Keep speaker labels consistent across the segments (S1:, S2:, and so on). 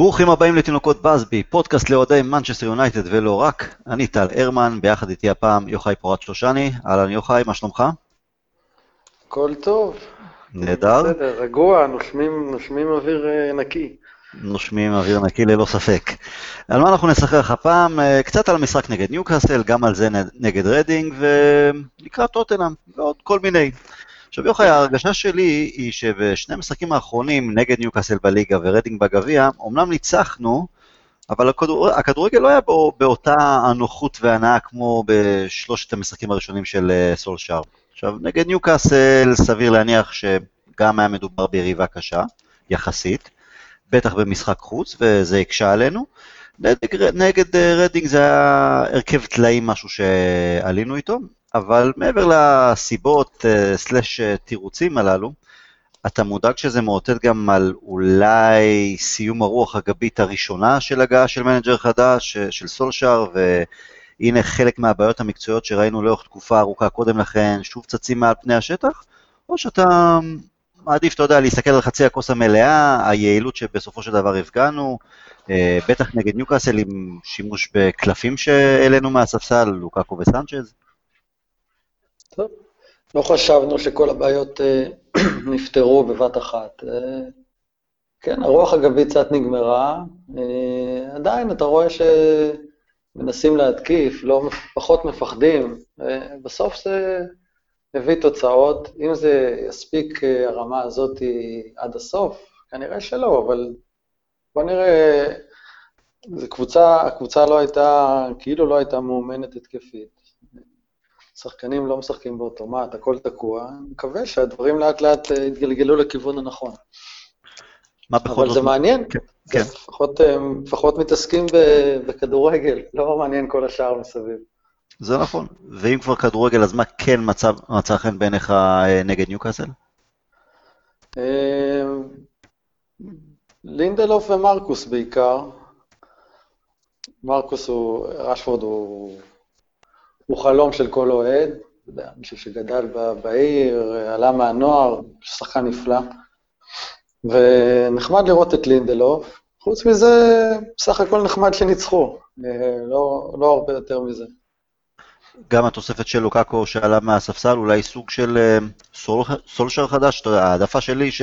S1: ברוכים הבאים לתינוקות באזבי, פודקאסט לאוהדי מנצ'סטר יונייטד ולא רק. אני טל הרמן, ביחד איתי הפעם יוחאי פורט שושני. אהלן יוחאי, מה שלומך?
S2: הכל טוב.
S1: נהדר.
S2: בסדר, רגוע, נושמים, נושמים אוויר אה, נקי.
S1: נושמים אוויר נקי ללא ספק. על מה אנחנו נשחק הפעם? אה, קצת על המשחק נגד ניוקאסל, גם על זה נגד רדינג, ולקראת טוטנאם, ועוד כל מיני. עכשיו יוחאי, ההרגשה שלי היא שבשני המשחקים האחרונים נגד ניוקאסל בליגה ורדינג בגביע, אמנם ניצחנו, אבל הכדור, הכדורגל לא היה בו באותה הנוחות והנאה כמו בשלושת המשחקים הראשונים של אה, סולשאר. עכשיו, נגד ניוקאסל סביר להניח שגם היה מדובר ביריבה קשה, יחסית, בטח במשחק חוץ, וזה הקשה עלינו. נגד, נגד אה, רדינג זה היה הרכב טלאים, משהו שעלינו איתו, אבל מעבר לסיבות אה, slash אה, תירוצים הללו, אתה מודאג שזה מאותת גם על אולי סיום הרוח הגבית הראשונה של הגעה של manager חדש, של סולשאר, והנה חלק מהבעיות המקצועיות שראינו לאורך תקופה ארוכה קודם לכן, שוב צצים מעל פני השטח, או שאתה מעדיף, אתה יודע, להסתכל על חצי הכוס המלאה, היעילות שבסופו של דבר הפגענו, אה, בטח נגד ניוקאסל עם שימוש בקלפים שהעלינו מהספסל, לוקקו וסנצ'ז.
S2: לא חשבנו שכל הבעיות אה, נפתרו בבת אחת. אה, כן, הרוח הגבית קצת נגמרה, עדיין אתה רואה שמנסים להתקיף, לא, פחות מפחדים, בסוף זה מביא תוצאות. אם זה יספיק הרמה הזאת עד הסוף, כנראה שלא, אבל בוא נראה, זו קבוצה, הקבוצה לא הייתה, כאילו לא הייתה מאומנת התקפית. שחקנים לא משחקים באוטומט, הכל תקוע. אני מקווה שהדברים לאט לאט אה, יתגלגלו לכיוון הנכון.
S1: מה בכל זאת?
S2: אבל זה מעניין.
S1: כן. כן.
S2: לפחות, אה, לפחות מתעסקים בכדורגל, לא מעניין כל השאר מסביב.
S1: זה נכון. ואם כבר כדורגל, אז מה כן מצא, מצא חן בעיניך אה, נגד ניוקאסל?
S2: לינדלוף ומרקוס בעיקר. מרקוס הוא, רשפורד הוא, הוא חלום של כל אוהד, מישהו שגדל בעיר, עלה מהנוער, שחקן נפלא. ונחמד לראות את לינדלוף. חוץ מזה, בסך הכל נחמד שניצחו, לא, לא הרבה יותר מזה.
S1: גם התוספת של לוקאקו שעלה מהספסל, אולי סוג של אה, סול, סולשר חדש, העדפה שלי ש...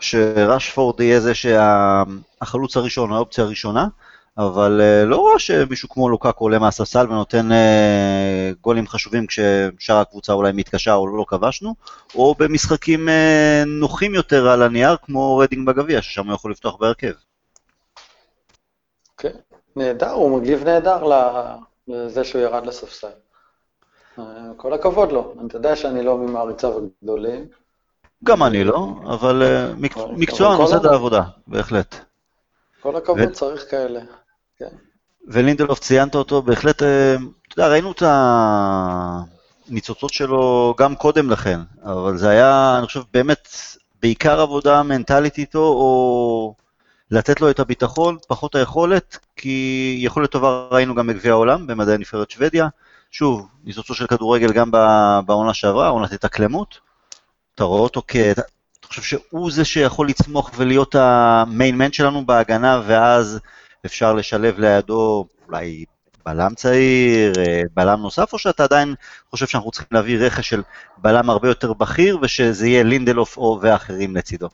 S1: שרשפורד יהיה זה שהחלוץ הראשון, האופציה הראשונה, אבל אה, לא רואה שמישהו כמו לוקאקו עולה מהספסל ונותן אה, גולים חשובים כששאר הקבוצה אולי מתקשה או לא כבשנו, או במשחקים אה, נוחים יותר על הנייר, כמו רדינג בגביע, ששם הוא יכול לפתוח בהרכב.
S2: כן, נהדר, הוא מגיב נהדר לזה שהוא ירד לספסל. כל הכבוד לו, אתה יודע שאני לא ממעריציו הגדולים.
S1: גם אני לא, אבל מקצוען עושה את העבודה, בהחלט.
S2: כל הכבוד, צריך כאלה.
S1: ולינדלוף, ציינת אותו, בהחלט, אה, אתה יודע, ראינו את הניצוצות שלו גם קודם לכן, אבל זה היה, אני חושב, באמת, בעיקר עבודה מנטלית איתו, או לתת לו את הביטחון, פחות היכולת, כי יכולת טובה ראינו גם בגביע העולם, במדעי נבחרת שוודיה. שוב, ניצוצו של כדורגל גם בעונה שעברה, עונת התאקלמות. אתה רואה אותו כ... אתה חושב שהוא זה שיכול לצמוח ולהיות המיין מן שלנו בהגנה, ואז אפשר לשלב לידו אולי בלם צעיר, אה, בלם נוסף, או שאתה עדיין חושב שאנחנו צריכים להביא רכש של בלם הרבה יותר בכיר, ושזה יהיה לינדלוף או ואחרים לצידו?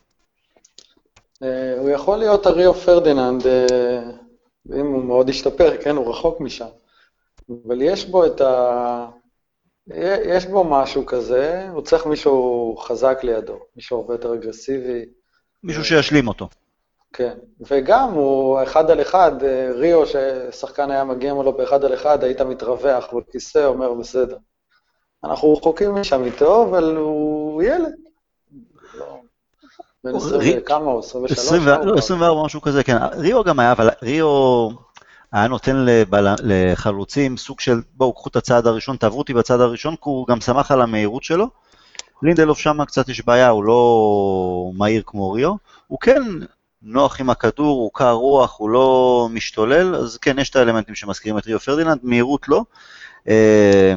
S2: אה, הוא יכול להיות אריו פרדיננד, אה, אם הוא מאוד ישתפר, כן, הוא רחוק משם. אבל יש בו את ה... יש בו משהו כזה, הוא צריך מישהו חזק לידו, מישהו הרבה יותר אגרסיבי.
S1: מישהו שישלים אותו.
S2: כן, וגם הוא אחד על אחד, אה, ריו, ששחקן היה מגיע מולו באחד על אחד, היית מתרווח בכיסא, אומר בסדר. אנחנו רחוקים משם איתו, אבל הוא ילד. לא, בן 20 וכמה הוא? 23?
S1: 24, משהו כזה, כן. ריו גם היה, אבל ריו... היה נותן. לחלוצים סוג של, בואו, קחו את הצעד הראשון, תעברו אותי בצעד הראשון, כי הוא גם שמח על המהירות שלו. לינדלוף שם קצת יש בעיה, הוא לא מהיר כמו ריו. הוא כן נוח עם הכדור, הוא קר רוח, הוא לא משתולל, אז כן, יש את האלמנטים שמזכירים את ריו פרדיננד, מהירות לא. אה,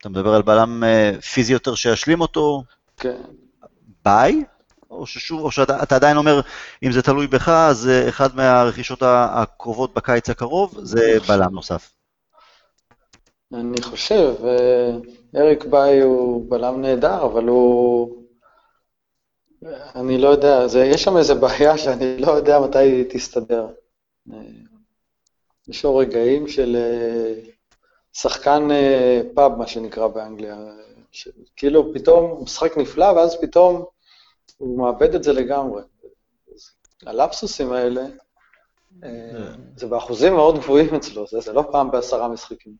S1: אתה מדבר על בלם אה, פיזי יותר שישלים אותו.
S2: כן.
S1: ביי, או ששוב, או שאתה עדיין אומר, אם זה תלוי בך, אז אחד מהרכישות הקרובות בקיץ הקרוב זה בלם נוסף.
S2: אני חושב, אריק ביי הוא בלם נהדר, אבל הוא... אני לא יודע, זה, יש שם איזו בעיה שאני לא יודע מתי היא תסתדר. יש לו רגעים של שחקן פאב, מה שנקרא באנגליה. כאילו פתאום הוא משחק נפלא, ואז פתאום הוא מאבד את זה לגמרי. הלפסוסים האלה, זה באחוזים מאוד גבוהים אצלו, זה, זה לא פעם בעשרה משחקים.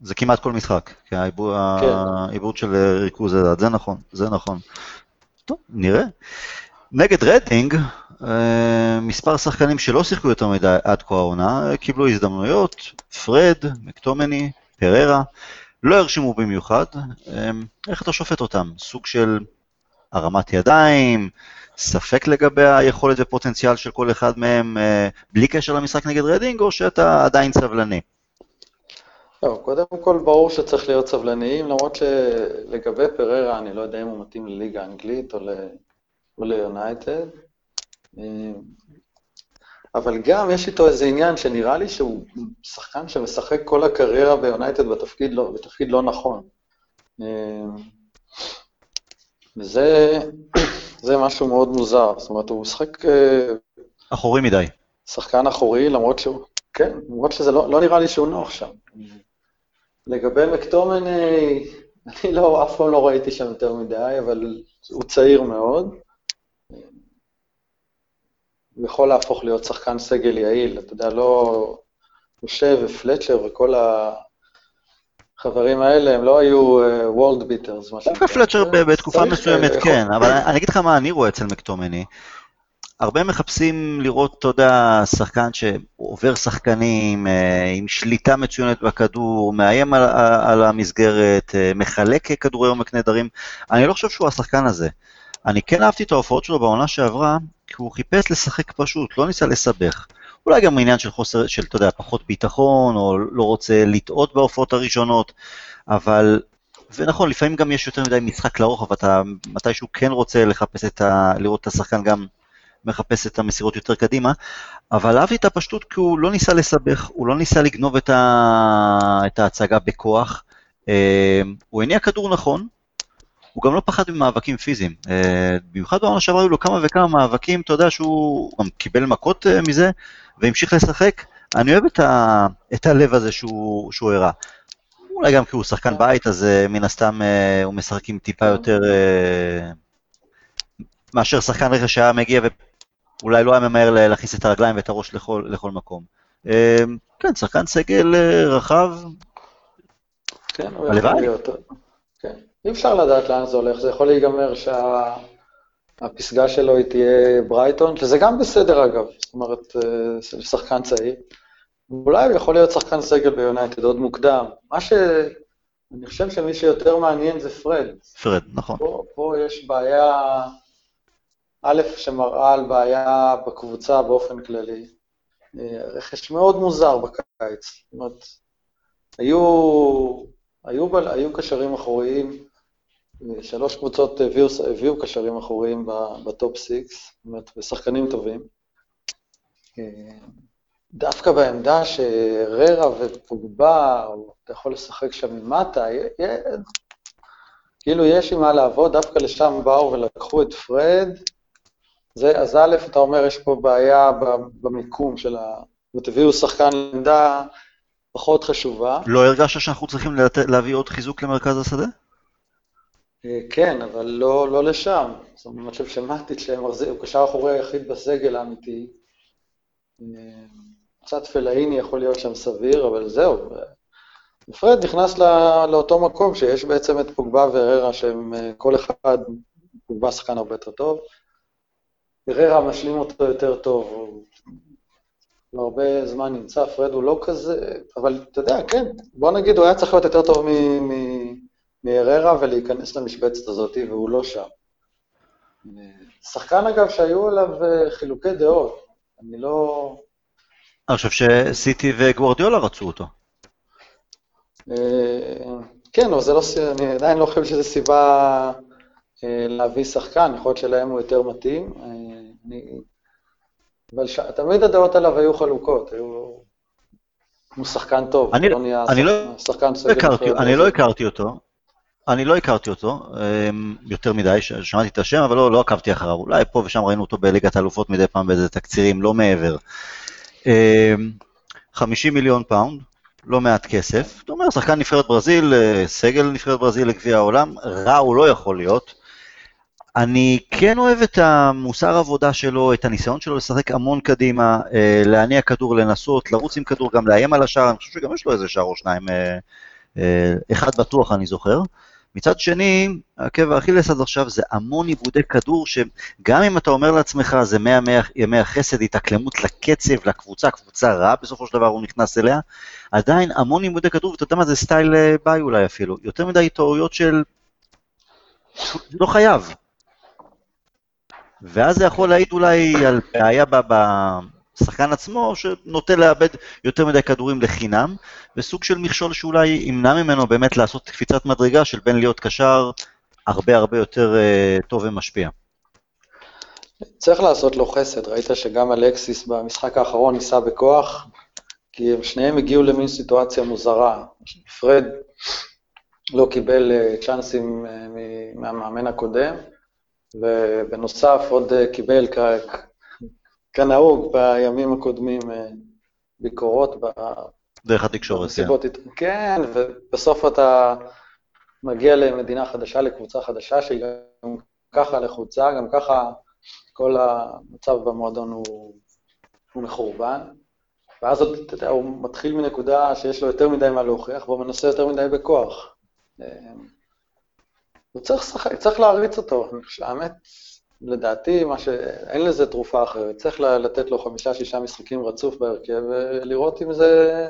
S1: זה כמעט כל משחק, כי האיבוד כן. של ריכוז, זה נכון, זה נכון. טוב, נראה. נגד רדינג, מספר שחקנים שלא שיחקו יותר מדי עד כה העונה, קיבלו הזדמנויות, פרד, מקטומני, פררה, לא הרשימו במיוחד. איך אתה שופט אותם? סוג של הרמת ידיים, ספק לגבי היכולת ופוטנציאל של כל אחד מהם, בלי קשר למשחק נגד רדינג, או שאתה עדיין סבלני?
S2: לא, קודם כל ברור שצריך להיות סבלניים, למרות שלגבי פררה אני לא יודע אם הוא מתאים לליגה האנגלית או ליונייטד. אבל גם יש איתו איזה עניין שנראה לי שהוא שחקן שמשחק כל הקריירה ביונייטד בתפקיד לא, בתפקיד לא נכון. וזה משהו מאוד מוזר, זאת אומרת, הוא משחק...
S1: אחורי מדי.
S2: שחקן אחורי, למרות שהוא... כן, למרות שזה לא, לא נראה לי שהוא נוח שם. לגבי מקטומני, אני לא, אף פעם לא ראיתי שם יותר מדי, אבל הוא צעיר מאוד. הוא יכול להפוך להיות שחקן סגל יעיל, אתה יודע, לא... משה ופלצ'ר וכל החברים האלה, הם לא היו וולד ביטרס.
S1: דווקא פלצ'ר בתקופה מסוימת כן, אבל אני אגיד לך מה אני רואה אצל מקטומני. הרבה מחפשים לראות, אתה יודע, שחקן שעובר שחקנים, אה, עם שליטה מצוינת בכדור, מאיים על, על המסגרת, אה, מחלק כדורי עומק נהדרים. אני לא חושב שהוא השחקן הזה. אני כן אהבתי את ההופעות שלו בעונה שעברה, כי הוא חיפש לשחק פשוט, לא ניסה לסבך. אולי גם עניין של חוסר, של, אתה יודע, פחות ביטחון, או לא רוצה לטעות בהופעות הראשונות, אבל, ונכון, לפעמים גם יש יותר מדי משחק לרוחב, אתה מתישהו כן רוצה לחפש את ה... לראות את השחקן גם מחפש את המסירות יותר קדימה, אבל אהבתי את הפשטות כי הוא לא ניסה לסבך, הוא לא ניסה לגנוב את, ה... את ההצגה בכוח, אה, הוא הניע כדור נכון, הוא גם לא פחד ממאבקים פיזיים. אה, במיוחד בעונה שעברה היו לו כמה וכמה מאבקים, אתה יודע שהוא גם קיבל מכות אה, מזה, והמשיך לשחק. אני אוהב את, ה... את הלב הזה שהוא, שהוא הראה. אולי גם כי הוא שחקן בית, אז מן הסתם הוא משחק עם טיפה יותר... מאשר שחקן רכש שהיה מגיע אולי לא היה ממהר להכניס את הרגליים ואת הראש לכל, לכל מקום. אמ, כן, שחקן סגל אה, רחב.
S2: כן, הוא יכול להיות. כן. אי אפשר לדעת לאן זה הולך, זה יכול להיגמר שהפסגה שלו היא תהיה ברייטון, שזה גם בסדר אגב, זאת אומרת, אה, שחקן צעיר. אולי הוא יכול להיות שחקן סגל ביונייטד עוד מוקדם. מה ש... אני חושב שמי שיותר מעניין זה פרד.
S1: פרד, נכון.
S2: פה, פה יש בעיה א', שמראה על בעיה בקבוצה באופן כללי. אה, רכש מאוד מוזר בקיץ. זאת אומרת, היו, היו, היו קשרים אחוריים, שלוש קבוצות הביאו, הביאו קשרים אחוריים ב top six, זאת אומרת, בשחקנים טובים. אה, דווקא בעמדה של הררה ופוגבה, אתה יכול לשחק שם ממטה, כאילו יש עם מה לעבוד, דווקא לשם באו ולקחו את פרד, זה, אז א', אתה אומר, יש פה בעיה במיקום של ה... ותביאו שחקן לעמדה פחות חשובה.
S1: לא הרגשת שאנחנו צריכים להביא עוד חיזוק למרכז השדה?
S2: אה, כן, אבל לא, לא לשם. זאת אומרת, אני חושב שמטיץ' הוא קשר אחורי היחיד בסגל האמיתי. אה, קצת פלאיני יכול להיות שם סביר, אבל זהו. פרד נכנס לא, לאותו מקום שיש בעצם את פוגבה והררה, שהם אה, כל אחד, פוגבה שחקן הרבה יותר טוב. פררה משלים אותו יותר טוב, הוא הרבה זמן נמצא, פרד הוא לא כזה, אבל אתה יודע, כן, בוא נגיד, הוא היה צריך להיות יותר טוב מהררה ולהיכנס למשבצת הזאת, והוא לא שם. שחקן, אגב, שהיו עליו אה, חילוקי דעות, אני לא...
S1: אני חושב שסיטי וגוורדיולה רצו אותו.
S2: אה, כן, אבל זה לא, אני עדיין לא חושב שזו סיבה להביא שחקן, יכול להיות שלהם הוא יותר מתאים. אני... אבל ש... תמיד הדעות עליו היו חלוקות, היו... הוא שחקן טוב,
S1: אני,
S2: לא נהיה
S1: אני
S2: שחקן, שחקן
S1: לא הכרתי, אני לא הכרתי אותו, אני לא הכרתי אותו אמ, יותר מדי, שמעתי את השם, אבל לא, לא עקבתי אחריו. אולי פה ושם ראינו אותו בליגת האלופות מדי פעם באיזה תקצירים, לא מעבר. 50 אמ, מיליון פאונד, לא מעט כסף. זאת אומרת, שחקן נבחרת ברזיל, אה, סגל נבחרת ברזיל לגביע העולם, רע הוא לא יכול להיות. אני כן אוהב את המוסר עבודה שלו, את הניסיון שלו לשחק המון קדימה, אה, להניע כדור, לנסות, לרוץ עם כדור, גם לאיים על השער, אני חושב שגם יש לו איזה שער או שניים, אה, אחד בטוח אני זוכר. מצד שני, עקב האכילס עד עכשיו זה המון עיבודי כדור, שגם אם אתה אומר לעצמך זה 100 ימי החסד, התאקלמות לקצב, לקבוצה, קבוצה רעה בסופו של דבר הוא נכנס אליה, עדיין המון עיבודי כדור, ואתה יודע מה זה סטייל אה, ביי אולי אפילו, יותר מדי טעויות של... לא חייב. ואז זה יכול להעיד אולי על בעיה בשחקן עצמו, שנוטה לאבד יותר מדי כדורים לחינם, וסוג של מכשול שאולי ימנע ממנו באמת לעשות קפיצת מדרגה של בין להיות קשר הרבה הרבה יותר uh, טוב ומשפיע.
S2: צריך לעשות לו חסד, ראית שגם אלקסיס במשחק האחרון ניסה בכוח, כי הם שניהם הגיעו למין סיטואציה מוזרה. פרד לא קיבל uh, צ'אנסים uh, מהמאמן הקודם, ובנוסף עוד קיבל כנהוג בימים הקודמים ביקורות
S1: דרך התקשורת,
S2: כן. כן, ובסוף אתה מגיע למדינה חדשה, לקבוצה חדשה, שהיא גם ככה לחוצה, גם ככה כל המצב במועדון הוא, הוא מחורבן. ואז עוד, אתה יודע, הוא מתחיל מנקודה שיש לו יותר מדי מה להוכיח, והוא מנסה יותר מדי בכוח. הוא צריך לשחק, צריך להריץ אותו. האמת, לדעתי, ש... אין לזה תרופה אחרת. צריך לתת לו חמישה-שישה משחקים רצוף בהרכב ולראות אם זה,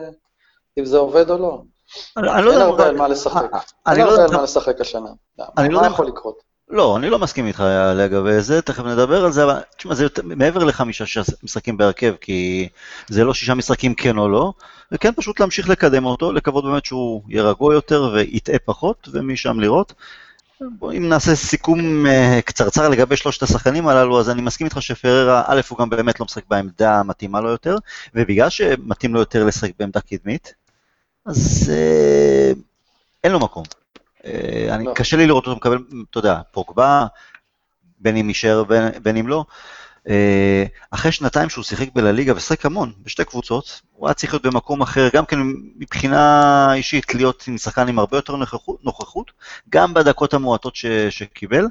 S2: אם זה עובד או לא. אני לא. אין הרבה על מה לשחק. אין הרבה על מה לשחק השנה. מה יכול לקרות?
S1: לא, אני לא מסכים איתך לגבי זה, תכף נדבר על זה, אבל תשמע, זה יותר, מעבר לחמישה משחקים בהרכב, כי זה לא שישה משחקים כן או לא, וכן פשוט להמשיך לקדם אותו, לקוות באמת שהוא יהיה רגוע יותר ויטעה פחות, ומשם לראות. אם נעשה סיכום uh, קצרצר לגבי שלושת השחקנים הללו, אז אני מסכים איתך שפררה, א', הוא גם באמת לא משחק בעמדה המתאימה לו יותר, ובגלל שמתאים לו יותר לשחק בעמדה קדמית, אז uh, אין לו מקום. Uh, אני, לא. קשה לי לראות אותו מקבל, אתה יודע, פוגבה, בין אם יישאר בין אם לא. אה, אחרי שנתיים שהוא שיחק בלליגה ושיחק המון, בשתי קבוצות, הוא היה צריך להיות במקום אחר, גם כן מבחינה אישית, להיות עם שחקן עם הרבה יותר נוכחות, נוכחות גם בדקות המועטות ש, שקיבל,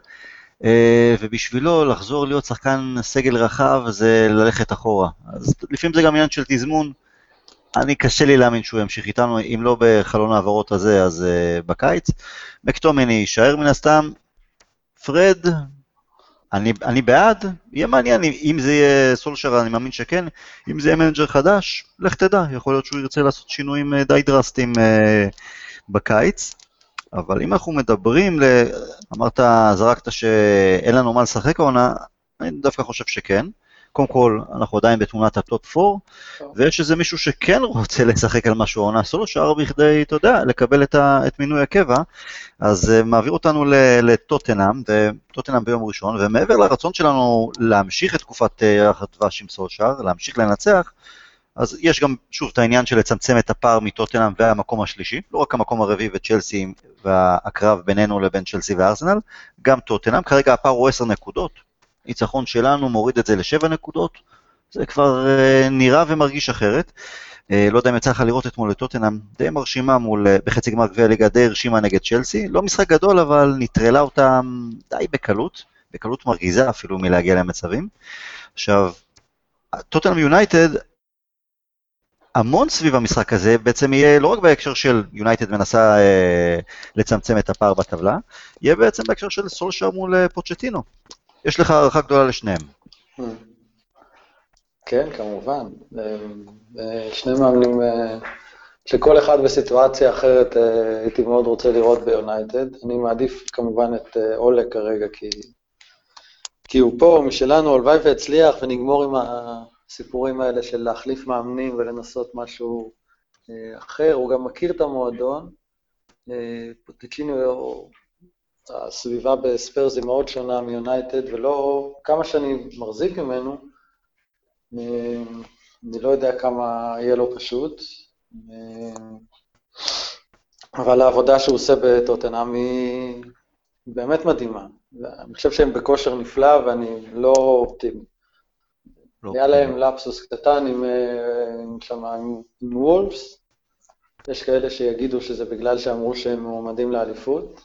S1: אה, ובשבילו לחזור להיות שחקן סגל רחב זה ללכת אחורה. אז לפעמים זה גם עניין של תזמון. אני קשה לי להאמין שהוא ימשיך איתנו, אם לא בחלון העברות הזה, אז uh, בקיץ. מקטומני יישאר מן הסתם. פרד, אני, אני בעד, יהיה מעניין, אם זה יהיה סולשר, אני מאמין שכן, אם זה יהיה מנג'ר חדש, לך תדע, יכול להיות שהוא ירצה לעשות שינויים אה, די דרסטיים אה, בקיץ, אבל אם אנחנו מדברים, אמרת, זרקת שאין לנו מה לשחק העונה, אני דווקא חושב שכן. קודם כל, אנחנו עדיין בתמונת ה top 4, ויש איזה מישהו שכן רוצה לשחק על משהו העונה סולשר בכדי, אתה יודע, לקבל את, ה, את מינוי הקבע, אז uh, מעביר אותנו לטוטנאם, וטוטנאם ביום ראשון, ומעבר לרצון שלנו להמשיך את תקופת אה, דבש עם סולשאר, להמשיך לנצח, אז יש גם, שוב, את העניין של לצמצם את הפער מטוטנאם והמקום השלישי, לא רק המקום הרביעי וצ'לסי והקרב בינינו לבין צ'לסי וארסנל, גם טוטנאם, כרגע הפער הוא 10 נקודות, ניצחון שלנו מוריד את זה לשבע נקודות, זה כבר uh, נראה ומרגיש אחרת. Uh, לא יודע אם יצא לך לראות אתמול את טוטנאם די מרשימה מול, uh, בחצי גמר גביע ליגה די הרשימה נגד צ'לסי, לא משחק גדול אבל נטרלה אותם די בקלות, בקלות מרגיזה אפילו מלהגיע למצבים. עכשיו, טוטנאם יונייטד, המון סביב המשחק הזה בעצם יהיה לא רק בהקשר של יונייטד מנסה אה, לצמצם את הפער בטבלה, יהיה בעצם בהקשר של סולשר מול אה, פוצ'טינו. יש לך הערכה גדולה לשניהם.
S2: כן, כמובן. שני מאמנים אה, שכל אחד בסיטואציה אחרת אה, הייתי מאוד רוצה לראות ביונייטד. אני מעדיף כמובן את אה, אולה כרגע, כי, כי הוא פה, משלנו, הלוואי והצליח, ונגמור עם הסיפורים האלה של להחליף מאמנים ולנסות משהו אחר. הוא גם מכיר את המועדון. פוטיצ'ינו הסביבה בספיירס היא מאוד שונה מיונייטד, ולא, כמה שאני מחזיק ממנו, אני לא יודע כמה יהיה לו פשוט, אבל העבודה שהוא עושה בטוטנאם היא באמת מדהימה. אני חושב שהם בכושר נפלא ואני לא אופטימי. לא היה להם לפסוס קטן עם, עם, עם, עם וולפס, יש כאלה שיגידו שזה בגלל שאמרו שהם מועמדים לאליפות.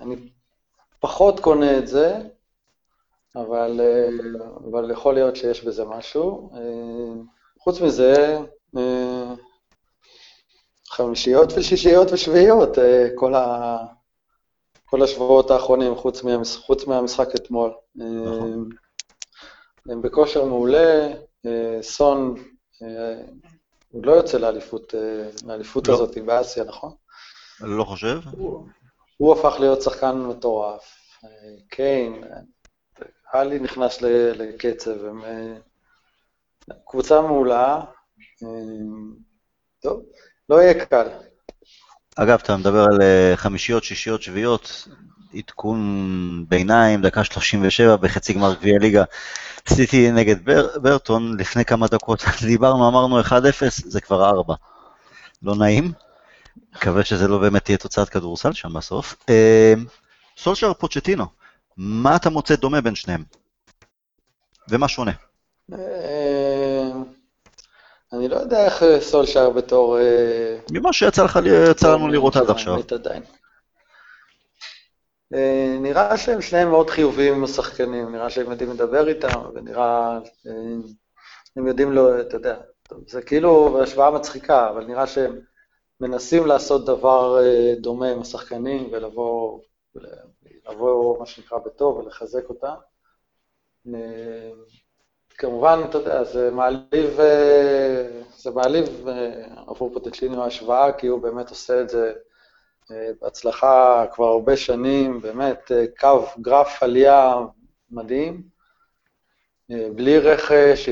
S2: אני פחות קונה את זה, אבל, אבל יכול להיות שיש בזה משהו. חוץ מזה, חמישיות ושישיות ושביעיות, כל, ה, כל השבועות האחרונים, חוץ, מהמש, חוץ מהמשחק אתמול. נכון. הם בכושר מעולה, סון הוא לא יוצא לאליפות, לאליפות לא. הזאת באסיה, נכון?
S1: אני לא חושב.
S2: הוא, הפך להיות שחקן מטורף. קיין, אלי נכנס לקצב, הם קבוצה מעולה. טוב, לא יהיה קל.
S1: אגב, אתה מדבר על חמישיות, שישיות, שביעיות, עדכון ביניים, דקה 37 בחצי גמר גביע ליגה. סיטי נגד בר, ברטון, לפני כמה דקות דיברנו, אמרנו 1-0, זה כבר 4. לא נעים, מקווה שזה לא באמת תהיה תוצאת כדורסל שם בסוף. אה, סולשר פוצ'טינו, מה אתה מוצא דומה בין שניהם? ומה שונה? אה,
S2: אני לא יודע איך סולשר בתור... אה,
S1: ממה שיצא לנו לראות עד עכשיו.
S2: אה, נראה שהם שניהם מאוד חיוביים עם השחקנים, נראה שהם יודעים לדבר איתם, ונראה שהם יודעים לו, אתה יודע, זה כאילו השוואה מצחיקה, אבל נראה שהם מנסים לעשות דבר אה, דומה עם השחקנים ולבוא, לבוא, מה שנקרא, בטוב ולחזק אותם. אה, כמובן, אתה יודע, זה מעליב, זה מעליב עבור פוטצ'יניו ההשוואה, כי הוא באמת עושה את זה בהצלחה כבר הרבה שנים, באמת אה, קו, גרף עלייה מדהים, אה, בלי רכש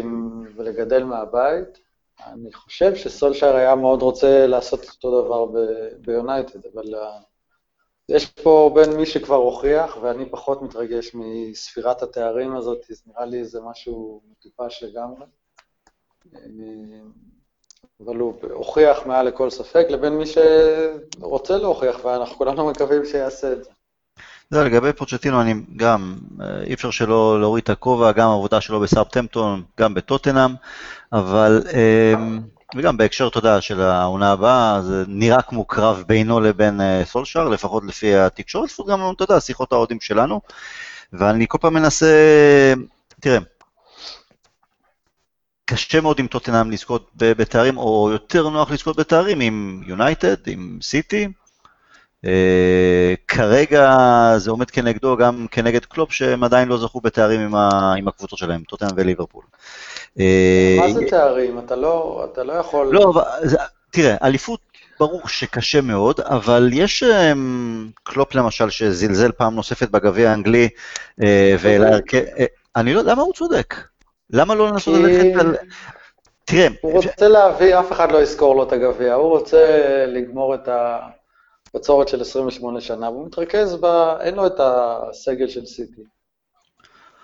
S2: ולגדל מהבית. אני חושב שסולשייר היה מאוד רוצה לעשות אותו דבר ביונייטד, אבל אה, יש פה בין מי שכבר הוכיח, ואני פחות מתרגש מספירת התארים הזאת, אז נראה לי זה משהו מטופש לגמרי. אבל הוא הוכיח מעל לכל ספק, לבין מי שרוצה להוכיח, ואנחנו כולנו מקווים שיעשה את זה.
S1: זה לגבי פוצ'טינו, אני גם, אה, אי אפשר שלא להוריד את הכובע, גם העבודה שלו בסארפטמפטון, גם בטוטנאם, אבל, אמ, וגם בהקשר, יודע, של העונה הבאה, זה נראה כמו קרב בינו לבין אה, סולשאר, לפחות לפי התקשורת, לפחות גם, אתה יודע, שיחות האוהדים שלנו, ואני כל פעם מנסה, תראה, קשה מאוד עם טוטנאם לזכות בתארים, או יותר נוח לזכות בתארים עם יונייטד, עם סיטי. Uh, כרגע זה עומד כנגדו גם כנגד קלופ, שהם עדיין לא זכו בתארים עם, ה, עם הקבוצות שלהם, טוטנאם וליברפול.
S2: אה, מה זה תארים? אתה לא, אתה לא יכול...
S1: לא, תראה, אליפות ברור שקשה מאוד, אבל יש um, קלופ למשל שזלזל פעם נוספת בגביע האנגלי, uh, ולהרכב... Uh, אני לא יודע למה הוא צודק. למה לא לנסות ללכת על...
S2: תראה... הוא רוצה להביא, אף אחד לא יזכור לו את הגביע, הוא רוצה לגמור את הבצורת של 28 שנה, והוא מתרכז ב... אין לו את הסגל של סיטי.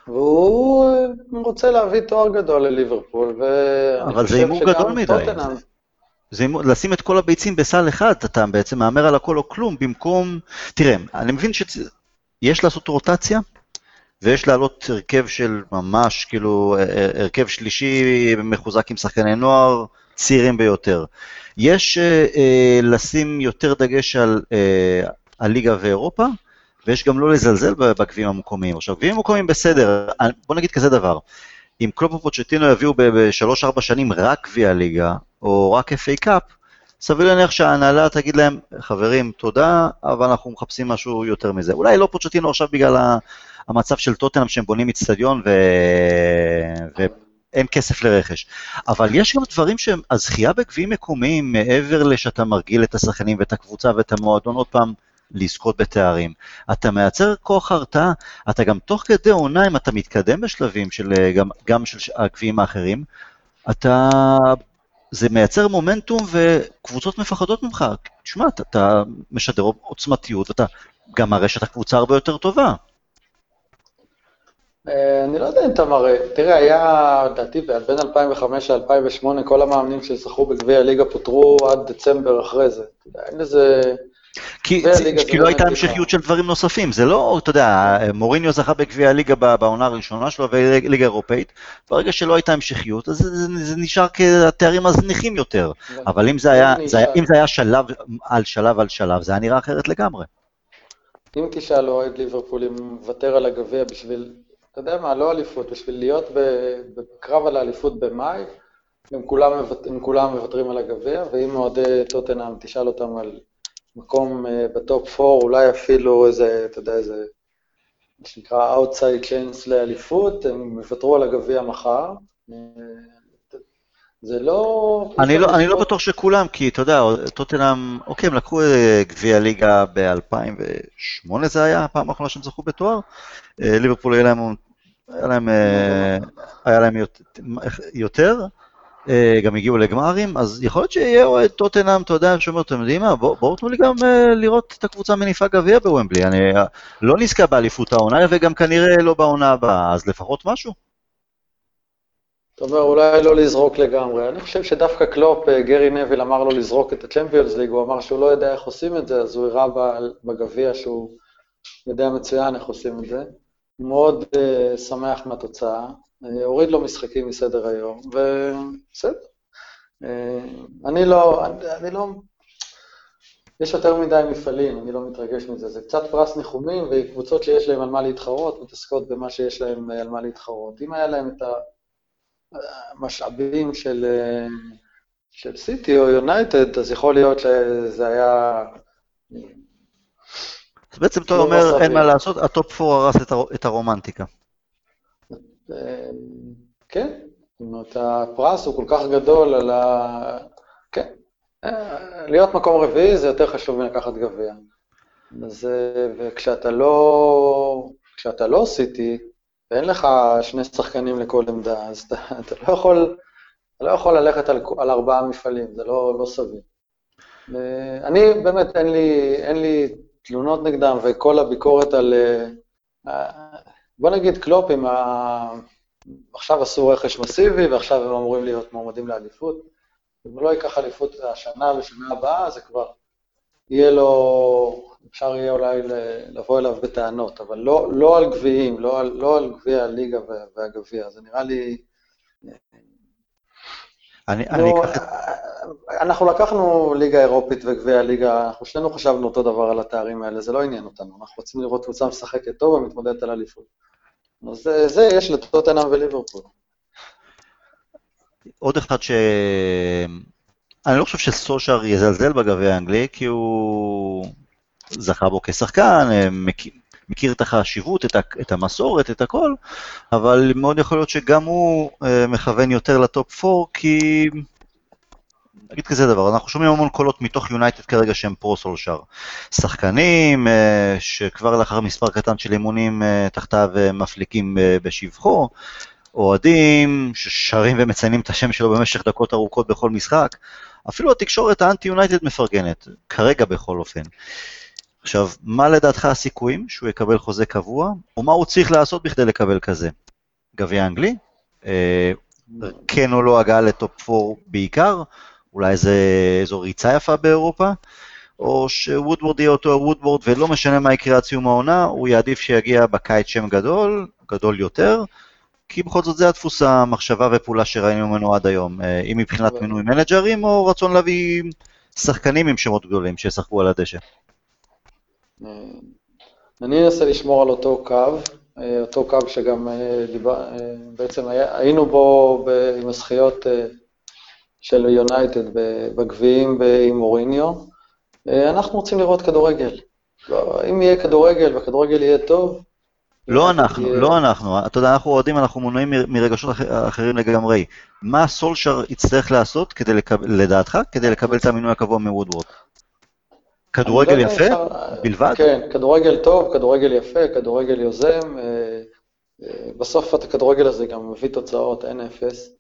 S2: והוא רוצה להביא תואר גדול לליברפול,
S1: ואני אבל זה הימור גדול מדי. זה לשים את כל הביצים בסל אחד, אתה בעצם מהמר על הכל או כלום, במקום... תראה, אני מבין שיש לעשות רוטציה, ויש לעלות הרכב של ממש, כאילו, אה, אה, הרכב שלישי מחוזק עם שחקני נוער, צעירים ביותר. יש אה, אה, לשים יותר דגש על אה, הליגה ואירופה, ויש גם לא לזלזל בגביעים המקומיים. עכשיו, גביעים המקומיים בסדר, בוא נגיד כזה דבר, אם קלופ ופוצ'טינו יביאו בשלוש-ארבע שנים רק גביע ליגה, או רק FA Cup, סביר להניח שההנהלה תגיד להם, חברים, תודה, אבל אנחנו מחפשים משהו יותר מזה. אולי לא פוצ'טינו עכשיו בגלל המצב של טוטנאם שהם בונים איצטדיון ו... ואין כסף לרכש. אבל יש גם דברים שהם, הזכייה בגביעים מקומיים, מעבר לשאתה מרגיל את השחקנים ואת הקבוצה ואת המועדון עוד פעם, לזכות בתארים. אתה מייצר כוח הרתעה, אתה גם תוך כדי עונה, אם אתה מתקדם בשלבים של, גם, גם של הגביעים האחרים, אתה זה מייצר מומנטום וקבוצות מפחדות ממך. תשמע, אתה, אתה משדר עוצמתיות, אתה גם מראה שאתה קבוצה הרבה יותר טובה.
S2: אה, אני לא יודע אם אתה מראה, תראה, היה, לדעתי, בין 2005 ל-2008, כל המאמנים שזכו בגביע הליגה פוטרו עד דצמבר אחרי זה. אין לזה...
S1: כי, כי לא הייתה המשכיות של דברים נוספים, זה לא, אתה יודע, מוריניו זכה בגביע הליגה בעונה הראשונה שלו וליגה אירופאית, ברגע שלא הייתה המשכיות, אז זה, זה, נשאר כתארים מזניחים יותר, אבל אם זה היה, זה, אם זה היה שלב על שלב על שלב, זה היה נראה אחרת לגמרי.
S2: אם תשאל אוהד ליברפול אם מוותר על הגביע בשביל, אתה יודע מה, לא אליפות, בשביל להיות בקרב על האליפות במאי, הם כולם, הם כולם מוותרים על הגביע, ואם אוהדי טוטנאם תשאל אותם על מקום uh, בטופ 4, אולי אפילו איזה, אתה יודע, איזה, מה שנקרא outside chance לאליפות, הם יוותרו על הגביע מחר. אה, זה לא...
S1: אני לא, אני לא בטוח שכולם, כי אתה יודע, טוטנאם, אוקיי, הם לקחו אה, גביע ליגה ב-2008 זה היה, הפעם האחרונה שהם זכו בתואר. ליברפול היה להם, היה להם, היה להם יותר. אה, גם הגיעו לגמרים, אז יכול להיות שיהיה אוהד טוטנאם, אתה יודע, שאומר, אתם יודעים מה, בואו תנו לי גם אה, לראות את הקבוצה מניפה גביע בוומבלי. אני אה, לא נזכה באליפות העונה, וגם כנראה לא בעונה הבאה, אז לפחות משהו.
S2: אתה אומר, אולי לא לזרוק לגמרי. אני חושב שדווקא קלופ, גרי נביל אמר לו לזרוק את הצ'מפיונס ליג, הוא אמר שהוא לא יודע איך עושים את זה, אז הוא הראה בגביע שהוא יודע מצוין איך עושים את זה. מאוד uh, שמח מהתוצאה. הוריד לו משחקים מסדר היום, ובסדר. אה, אני לא, אני לא, יש יותר מדי מפעלים, אני לא מתרגש מזה. זה קצת פרס ניחומים, וקבוצות שיש להן על מה להתחרות, מתעסקות במה שיש להן על מה להתחרות. אם היה להן את המשאבים של, של סיטי או יונייטד, אז יכול להיות שזה היה...
S1: אז בעצם אתה אומר, אין מה לעשות, ה top 4 הרס את הרומנטיקה.
S2: כן, זאת אומרת, הפרס הוא כל כך גדול על ה... כן, להיות מקום רביעי זה יותר חשוב מלקחת גביע. אז, וכשאתה לא, כשאתה לא סיטי, ואין לך שני שחקנים לכל עמדה, אז אתה, אתה לא יכול, אתה לא יכול ללכת על, על ארבעה מפעלים, זה לא, לא סביר. אני, באמת, אין לי, אין לי תלונות נגדם, וכל הביקורת על... בוא נגיד קלופ עם ה... עכשיו עשו רכש מסיבי ועכשיו הם אמורים להיות מועמדים לאליפות. אם הוא לא ייקח אליפות השנה ושנה הבאה, זה כבר יהיה לו, אפשר יהיה אולי לבוא אליו בטענות, אבל לא, לא על גביעים, לא על, לא על גביע הליגה והגביע, זה נראה לי...
S1: אני, לא, אני אקח...
S2: אנחנו לקחנו ליגה אירופית וגביע הליגה, אנחנו שנינו חשבנו אותו דבר על התארים האלה, זה לא עניין אותנו, אנחנו רוצים לראות קבוצה משחקת טוב ומתמודדת על אליפות. אז זה, זה יש לטוטנאם וליברפול.
S1: עוד אחד ש... אני לא חושב שסושר יזלזל בגביע האנגלי, כי הוא זכה בו כשחקן, מכיר, את החשיבות, את. את המסורת, את הכל, אבל מאוד יכול להיות שגם הוא אה, מכוון יותר לטופ 4, כי נגיד כזה דבר, אנחנו שומעים המון קולות מתוך יונייטד כרגע שהם פרו-סולשר. שחקנים אה, שכבר לאחר מספר קטן של אימונים אה, תחתיו אה, מפליקים בשבחו, אוהדים ששרים ומציינים את השם שלו במשך דקות ארוכות בכל משחק, אפילו התקשורת האנטי-יונייטד מפרגנת, כרגע בכל אופן. עכשיו, מה לדעתך הסיכויים שהוא יקבל חוזה קבוע, או מה הוא צריך לעשות בכדי לקבל כזה? גביע אנגלי? כן או לא הגעה ל top 4 בעיקר, אולי זה איזו ריצה יפה באירופה, או שוודוורד יהיה אותו וודוורד, ולא משנה מה יקרה עד סיום העונה, הוא יעדיף שיגיע בקיץ שם גדול, גדול יותר, כי בכל זאת זה הדפוס המחשבה ופעולה שראינו ממנו עד היום, אה, אם מבחינת מינוי מנג'רים, או רצון להביא שחקנים עם שמות גדולים שישחקו על הדשא.
S2: אה, אני אנסה לשמור על אותו קו, אה, אותו קו שגם דיבר, בעצם היינו בו עם הזכיות של יונייטד בגביעים עם מוריניו. אה, אנחנו רוצים לראות כדורגל. לא, אם יהיה כדורגל והכדורגל יהיה טוב...
S1: לא אנחנו. לא אנחנו. אתה יודע, אנחנו אוהדים, אנחנו מונעים מרגשות אחרים לגמרי. מה סולשר יצטרך לעשות, כדי לקבל, לדעתך, כדי לקבל את המינוי הקבוע מוודוורד? כדורגל לא יפה? בלבד?
S2: כן, כדורגל טוב, כדורגל יפה, כדורגל יוזם. אה, אה, בסוף הכדורגל הזה גם מביא תוצאות, אין אפס.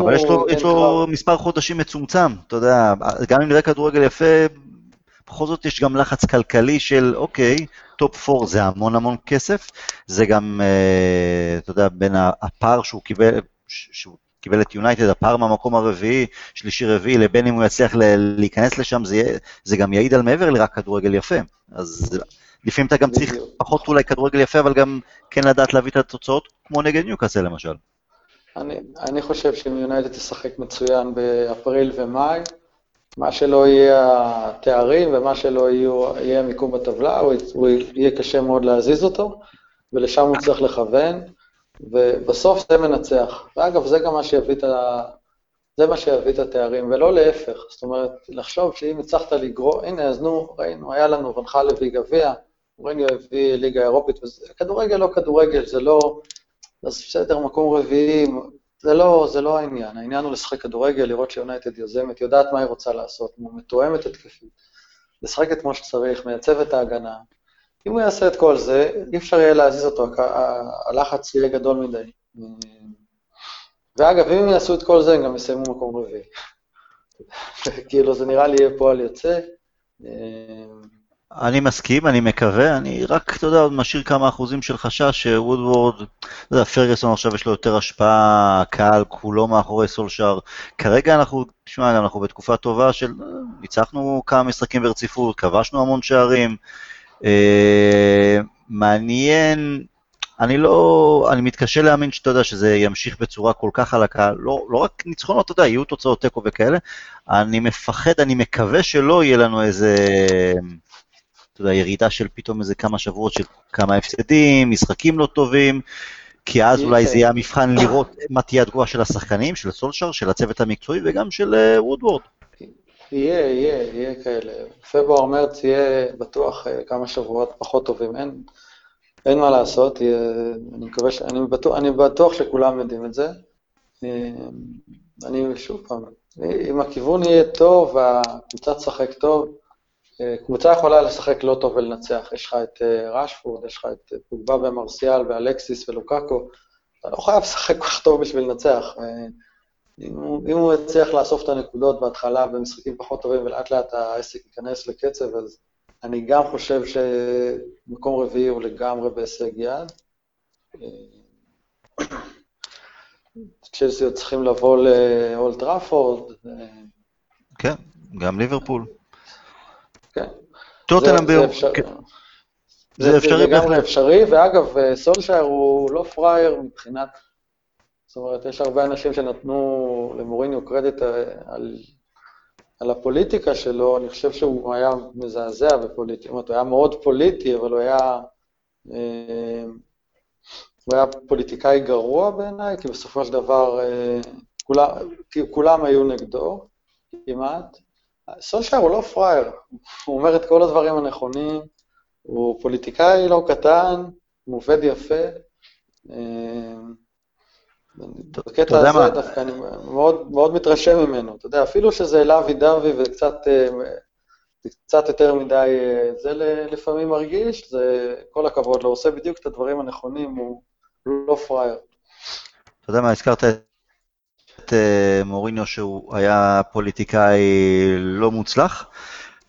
S1: אבל יש לו, יש לו מספר חודשים מצומצם, אתה יודע, גם אם נראה כדורגל יפה, בכל זאת יש גם לחץ כלכלי של, אוקיי, top 4 זה המון המון כסף, זה גם, אה, אתה יודע, בין הפער שהוא קיבל, שהוא קיבל את יונייטד, הפער מהמקום הרביעי, שלישי-רביעי, לבין אם הוא יצליח להיכנס לשם, זה, זה גם יעיד על מעבר לרק כדורגל יפה. אז לפעמים אתה גם צריך פחות אולי כדורגל יפה, אבל גם כן לדעת להביא את התוצאות, כמו נגד ניוקאסל למשל.
S2: אני, אני חושב שאם יונייטד תשחק מצוין באפריל ומאי, מה שלא יהיה התארים ומה שלא יהיו, יהיה מיקום בטבלה, הוא, הוא יהיה קשה מאוד להזיז אותו, ולשם הוא צריך לכוון, ובסוף זה מנצח. ואגב, זה גם מה שיביא את ה... זה מה שיביא את התארים, ולא להפך. זאת אומרת, לחשוב שאם הצלחת לגרור, הנה, אז נו, ראינו, היה לנו ונחל הביא גביע, מוריניו הביא ליגה אירופית, וזה, כדורגל לא כדורגל, זה לא, אז בסדר, מקום רביעי, זה לא, זה לא העניין, העניין הוא לשחק כדורגל, לראות שיונייטד יוזמת, יודעת מה היא רוצה לעשות, מתואמת התקפית, לשחק כמו שצריך, מייצב את ההגנה. אם הוא יעשה את כל זה, אי אפשר יהיה להזיז אותו, הלחץ יהיה גדול מדי. ואגב, אם הם יעשו את כל זה, הם גם יסיימו מקום רביעי. כאילו, זה נראה לי יהיה פועל יוצא.
S1: אני מסכים, אני מקווה, אני רק, אתה יודע, משאיר כמה אחוזים של חשש שוודוורד, אתה יודע, פרגוסון עכשיו יש לו יותר השפעה, הקהל כולו מאחורי סולשאר. כרגע אנחנו, תשמע, אנחנו בתקופה טובה של, ניצחנו כמה משחקים ברציפות, כבשנו המון שערים. אה, מעניין, אני לא, אני מתקשה להאמין שאתה יודע שזה ימשיך בצורה כל כך חלקה, לא, לא רק ניצחונות, אתה יודע, יהיו תוצאות תיקו וכאלה, אני מפחד, אני מקווה שלא יהיה לנו איזה... אתה יודע, ירידה של פתאום איזה כמה שבועות של כמה הפסדים, משחקים לא טובים, כי אז אולי זה יהיה המבחן לראות מה תהיה התגובה של השחקנים, של סולשר, של הצוות המקצועי וגם של אה, וודוורד.
S2: יהיה, יהיה, יהיה כאלה. פברואר, מרץ יהיה בטוח אה, כמה שבועות פחות טובים, אין, אין מה לעשות, יהיה, אני מקווה ש... אני בטוח, אני בטוח שכולם יודעים את זה. אה, אני, שוב פעם, אם הכיוון יהיה טוב והקבוצה תשחק טוב, קבוצה יכולה לשחק לא טוב ולנצח. יש לך את אה, רשפורד, יש לך את אה, פוגבה ומרסיאל ואלקסיס ולוקאקו, אתה לא חייב לשחק כל כך טוב בשביל לנצח. אה, אם הוא, אם הוא יצליח לאסוף את הנקודות בהתחלה במשחקים פחות טובים ולאט לאט העסק ייכנס לקצב, אז אני גם חושב שמקום רביעי הוא לגמרי בהישג יד. צ'לסי עוד צריכים לבוא לאולט טראפורד.
S1: כן, גם ליברפול.
S2: כן.
S1: טוטנאם ביום... כן.
S2: זה אפשרי בהחלט. זה לגמרי אפשרי, ואגב, סולשייר הוא לא פראייר מבחינת... זאת אומרת, יש הרבה אנשים שנתנו למוריניו קרדיט אה, על, על הפוליטיקה שלו, אני חושב שהוא היה מזעזע בפוליטי, זאת אומרת, הוא היה מאוד פוליטי, אבל הוא היה... אה, הוא היה פוליטיקאי גרוע בעיניי, כי בסופו של דבר אה, כולם, כולם היו נגדו, כמעט. סולשייר הוא לא פראייר, הוא אומר את כל הדברים הנכונים, הוא פוליטיקאי לא קטן, הוא עובד יפה. אה, בקטע הזה דווקא אני מאוד, מאוד מתרשם ממנו, אתה יודע, אפילו שזה לאבי דווי וקצת אה, קצת יותר מדי, אה, זה לפעמים מרגיש, זה כל הכבוד לו, הוא עושה בדיוק את הדברים הנכונים, הוא לא פראייר.
S1: אתה יודע מה, הזכרת את אה, מוריניו שהוא היה פוליטיקאי לא מוצלח.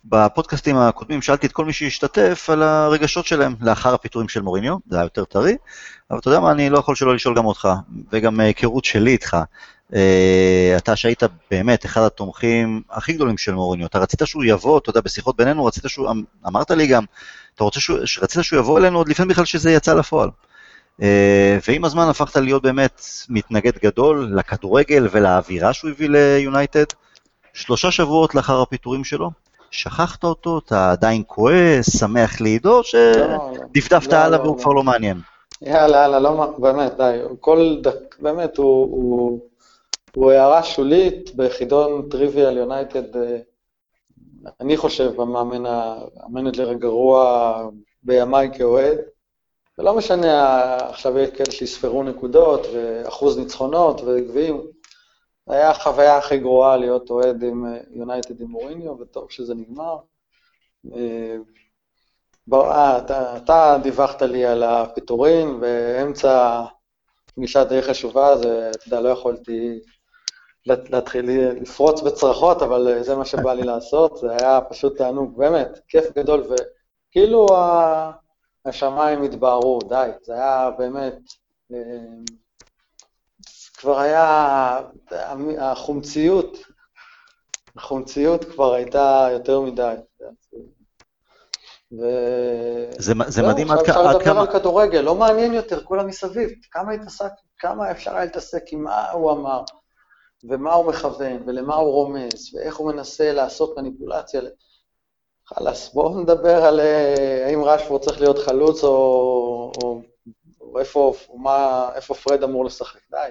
S1: בפודקאסטים הקודמים שאלתי את כל מי שהשתתף על הרגשות שלהם לאחר הפיטורים של מוריניו, זה היה יותר טרי, אבל אתה יודע מה, אני לא יכול שלא לשאול גם אותך, וגם היכרות שלי איתך. אה, אתה שהיית באמת אחד התומכים הכי גדולים של מוריניו, אתה רצית שהוא יבוא, אתה יודע, בשיחות בינינו, רצית שהוא, אמרת לי גם, אתה רוצה שהוא, רצית שהוא יבוא אלינו עוד לפני בכלל שזה יצא לפועל. אה, ועם הזמן הפכת להיות באמת מתנגד גדול לכדורגל ולאווירה שהוא הביא ליונייטד. שלושה שבועות לאחר הפיטורים שלו, שכחת אותו, אתה עדיין כועס, שמח לאידו, שדפדפת לא, הלאה לא, והוא לא. כבר לא מעניין?
S2: יאללה, יאללה, לא, באמת, די, כל דק, באמת, הוא, הוא, הוא הערה שולית בחידון טריוויאל יונייטד, אה, אני חושב, המאמן המנג'ר הגרוע בימיי כאוהד. זה לא משנה, עכשיו יהיה כאלה שיספרו נקודות, ואחוז ניצחונות וגביעים. זה היה החוויה הכי גרועה להיות אוהד עם יונייטד עם מוריניו, וטוב שזה נגמר. אה, אה, אתה, אתה דיווחת לי על הפיטורים באמצע פגישה די חשובה, אז אתה יודע, לא יכולתי, להתחיל לפרוץ בצרחות, אבל זה מה שבא לי לעשות, זה היה פשוט תענוג, באמת, כיף גדול, וכאילו השמיים התבהרו, די, זה היה באמת, כבר היה, החומציות, החומציות כבר הייתה יותר מדי.
S1: ו... זה, זה מדהים
S2: עד כמה... אפשר לדבר. על כדורגל, לא מעניין יותר, כולם מסביב. כמה התעסק, כמה אפשר היה להתעסק עם מה הוא אמר, ומה הוא מכוון, ולמה הוא רומז, ואיך הוא מנסה לעשות מניפולציה. חלאס, בואו נדבר על אה, האם רשפורד צריך להיות חלוץ, או, או, או איפה, או מה, איפה פרד אמור לשחק. די,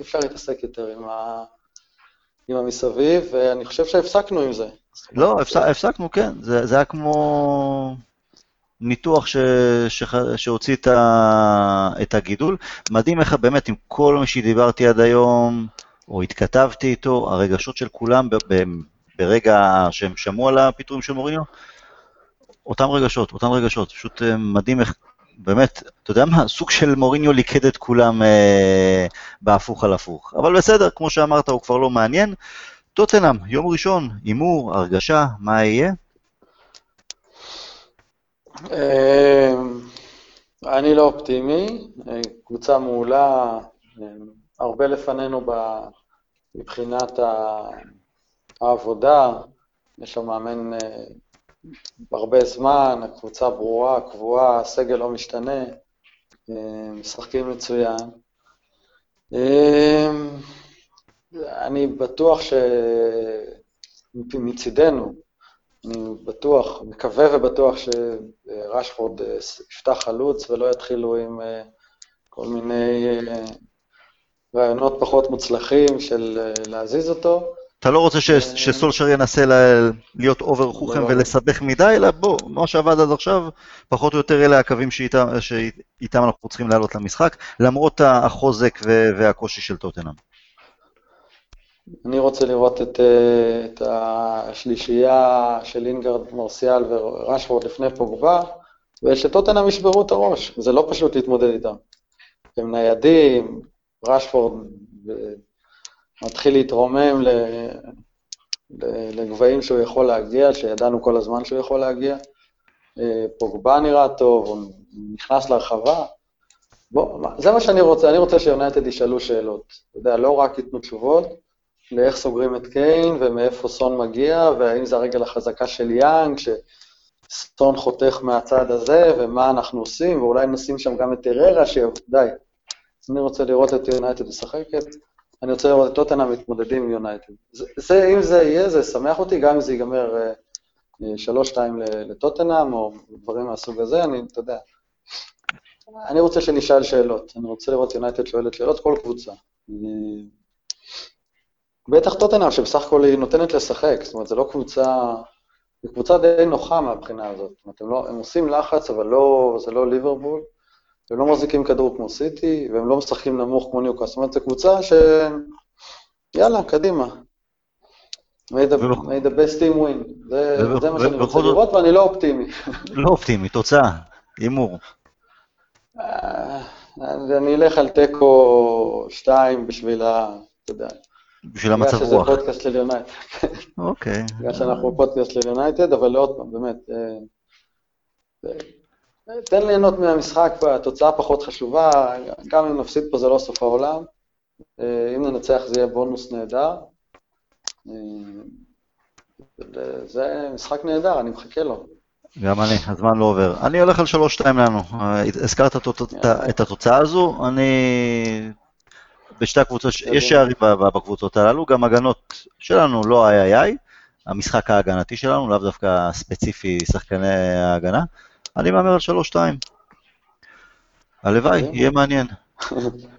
S2: אפשר להתעסק יותר עם, ה, עם המסביב, ואני חושב שהפסקנו עם זה.
S1: לא, הפסקנו, כן. זה, זה היה כמו ניתוח ש, ש, שהוציא את, ה, את הגידול. מדהים איך באמת, עם כל מי שדיברתי עד היום, או התכתבתי איתו, הרגשות של כולם ב, ב, ברגע שהם שמעו על הפיטורים של מוריניו, אותם רגשות, אותם רגשות. פשוט אה, מדהים איך, באמת, אתה יודע מה, סוג של מוריניו ליכד את כולם אה, בהפוך על הפוך. אבל בסדר, כמו שאמרת, הוא כבר לא מעניין. טוטנאם, יום ראשון, הימור, הרגשה, מה יהיה?
S2: אמ, אני לא אופטימי, קבוצה מעולה, אמ, הרבה לפנינו מבחינת העבודה, יש שם מאמן אה, הרבה זמן, הקבוצה ברורה, קבועה, הסגל לא משתנה, אמ, משחקים מצוין. אני בטוח שמצידנו, אני בטוח, מקווה ובטוח שרשפורד אה, יפתח חלוץ ולא יתחילו עם אה, כל מיני אה, רעיונות פחות מוצלחים של להזיז אותו.
S1: אתה לא רוצה ש, שסולשר ינסה ל, להיות over חוכם לא. ולסבך מדי, אלא בוא, מה שעבד עד עכשיו, פחות או יותר אלה הקווים שאיתם, שאיתם אנחנו צריכים לעלות למשחק, למרות החוזק והקושי של טוטנאם.
S2: אני רוצה לראות את, אה, את השלישייה של לינגארד, מרסיאל ורשפורד לפני פוגבה, ושטוטנאם ישברו את הראש, זה לא פשוט להתמודד איתם. הם ניידים, רשפורד מתחיל להתרומם לגבהים שהוא יכול להגיע, שידענו כל הזמן שהוא יכול להגיע. אה, פוגבה נראה טוב, הוא נכנס להרחבה. בוא, זה מה שאני רוצה, אני רוצה שיונייטד ישאלו שאלות. אתה יודע, לא רק ייתנו תשובות, לאיך סוגרים את קיין ומאיפה סון מגיע, והאם זה הרגל החזקה של יאנג, שסון חותך מהצד הזה, ומה אנחנו עושים, ואולי נשים שם גם את אררה, שדי. אני רוצה לראות את יונייטד משחקת, אני רוצה לראות את טוטנה מתמודדים עם יונייטד. אם זה יהיה, זה ישמח אותי, גם אם זה ייגמר אה, שלוש-שתיים לטוטנאם, או דברים מהסוג הזה, אני, אתה יודע. אני רוצה שנשאל שאלות, אני רוצה לראות יונייטד שואלת שאלות, כל קבוצה. בטח טוטנאם, שבסך הכל היא נותנת לשחק, זאת אומרת, זו לא קבוצה, זו קבוצה די נוחה מהבחינה הזאת. זאת אומרת, הם, לא, הם עושים לחץ, אבל לא, זה לא ליברבול, הם לא מחזיקים כדור כמו סיטי, והם לא משחקים נמוך כמו ניוקאסט. זאת אומרת, זו קבוצה ש... יאללה, קדימה. may the best team win. זה, מה שאני רוצה לראות, ואני לא אופטימי.
S1: לא אופטימי, תוצאה, הימור.
S2: אה, אני אלך על תיקו 2 בשביל ה... אתה יודע.
S1: בשביל המצב רוח. בגלל
S2: שזה פודקאסט של יונייטד.
S1: אוקיי.
S2: בגלל שאנחנו פודקאסט של יונייטד, אבל עוד פעם, באמת, אה, תן ליהנות מהמשחק, התוצאה פחות חשובה, גם אם נפסיד פה זה לא סוף העולם. אה, אם ננצח זה יהיה בונוס נהדר. זה משחק נהדר, אני מחכה לו.
S1: גם אני, הזמן לא עובר. אני הולך על 3-2 לנו. הזכרת את התוצאה הזו, אני בשתי הקבוצות, יש שערים בקבוצות הללו, גם הגנות שלנו לא איי איי איי, המשחק ההגנתי שלנו, לאו דווקא ספציפי שחקני ההגנה. אני מהמר על 3-2. הלוואי, כן. יהיה מעניין.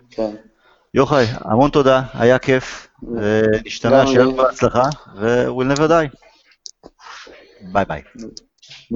S1: כן. יוחאי, המון תודה, היה כיף, נשתמע, שיהיה לנו בהצלחה, ו-we'll never die. ביי ביי.